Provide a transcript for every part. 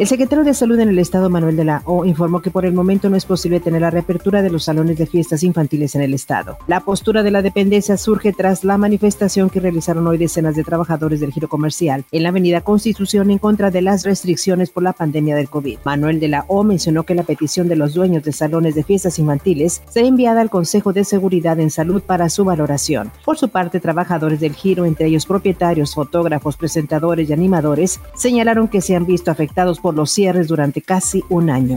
El secretario de Salud en el Estado, Manuel de la O, informó que por el momento no es posible tener la reapertura de los salones de fiestas infantiles en el Estado. La postura de la dependencia surge tras la manifestación que realizaron hoy decenas de trabajadores del giro comercial en la Avenida Constitución en contra de las restricciones por la pandemia del COVID. Manuel de la O mencionó que la petición de los dueños de salones de fiestas infantiles será enviada al Consejo de Seguridad en Salud para su valoración. Por su parte, trabajadores del giro, entre ellos propietarios, fotógrafos, presentadores y animadores, señalaron que se han visto afectados por los cierres durante casi un año.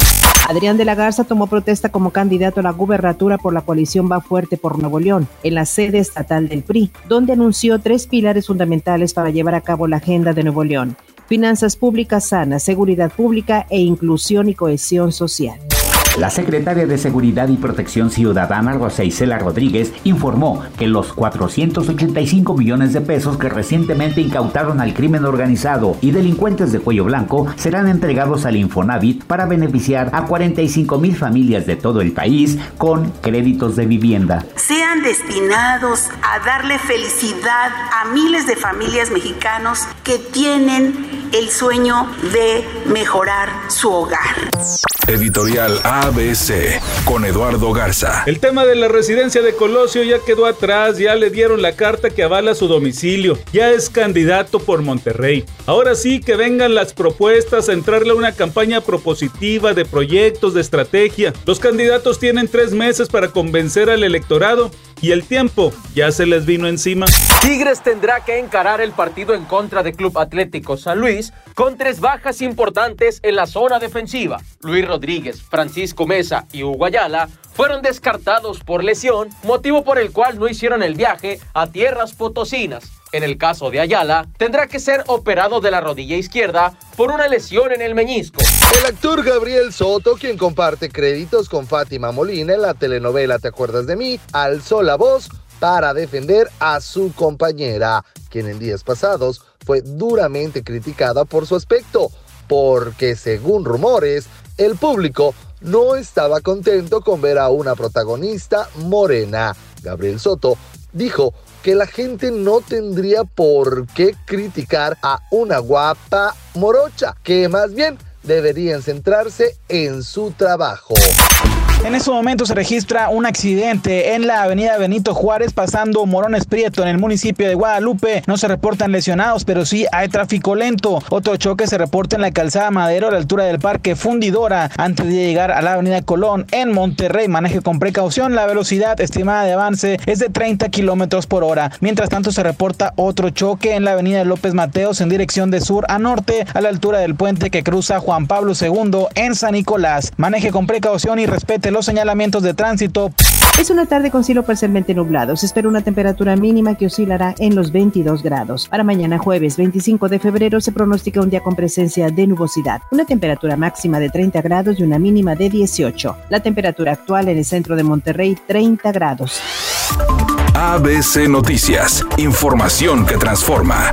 Adrián de la Garza tomó protesta como candidato a la gubernatura por la coalición Va Fuerte por Nuevo León, en la sede estatal del PRI, donde anunció tres pilares fundamentales para llevar a cabo la agenda de Nuevo León. Finanzas públicas sanas, seguridad pública e inclusión y cohesión social. La secretaria de Seguridad y Protección Ciudadana, Rosa Isela Rodríguez, informó que los 485 millones de pesos que recientemente incautaron al crimen organizado y delincuentes de cuello blanco serán entregados al Infonavit para beneficiar a 45 mil familias de todo el país con créditos de vivienda. Sean destinados a darle felicidad a miles de familias mexicanos que tienen el sueño de mejorar su hogar. Editorial ABC con Eduardo Garza. El tema de la residencia de Colosio ya quedó atrás, ya le dieron la carta que avala su domicilio, ya es candidato por Monterrey. Ahora sí que vengan las propuestas a entrarle a una campaña propositiva de proyectos, de estrategia. Los candidatos tienen tres meses para convencer al electorado y el tiempo ya se les vino encima. Tigres tendrá que encarar el partido en contra de Club Atlético San Luis con tres bajas importantes en la zona defensiva. Luis Rodríguez, Francisco Mesa y Hugo Ayala fueron descartados por lesión, motivo por el cual no hicieron el viaje a tierras potosinas. En el caso de Ayala, tendrá que ser operado de la rodilla izquierda por una lesión en el meñisco. El actor Gabriel Soto, quien comparte créditos con Fátima Molina en la telenovela Te acuerdas de mí, alzó la voz para defender a su compañera, quien en días pasados fue duramente criticada por su aspecto, porque según rumores, el público no estaba contento con ver a una protagonista morena. Gabriel Soto dijo que la gente no tendría por qué criticar a una guapa morocha, que más bien deberían centrarse en su trabajo. En ese momento se registra un accidente en la avenida Benito Juárez pasando Morones Prieto en el municipio de Guadalupe. No se reportan lesionados, pero sí hay tráfico lento. Otro choque se reporta en la calzada Madero a la altura del parque Fundidora antes de llegar a la avenida Colón en Monterrey. Maneje con precaución. La velocidad estimada de avance es de 30 kilómetros por hora. Mientras tanto se reporta otro choque en la avenida López Mateos en dirección de sur a norte a la altura del puente que cruza Juan Pablo II en San Nicolás. Maneje con precaución y respete los señalamientos de tránsito. Es una tarde con cielo parcialmente nublado. Se espera una temperatura mínima que oscilará en los 22 grados. Para mañana jueves 25 de febrero se pronostica un día con presencia de nubosidad. Una temperatura máxima de 30 grados y una mínima de 18. La temperatura actual en el centro de Monterrey 30 grados. ABC Noticias. Información que transforma.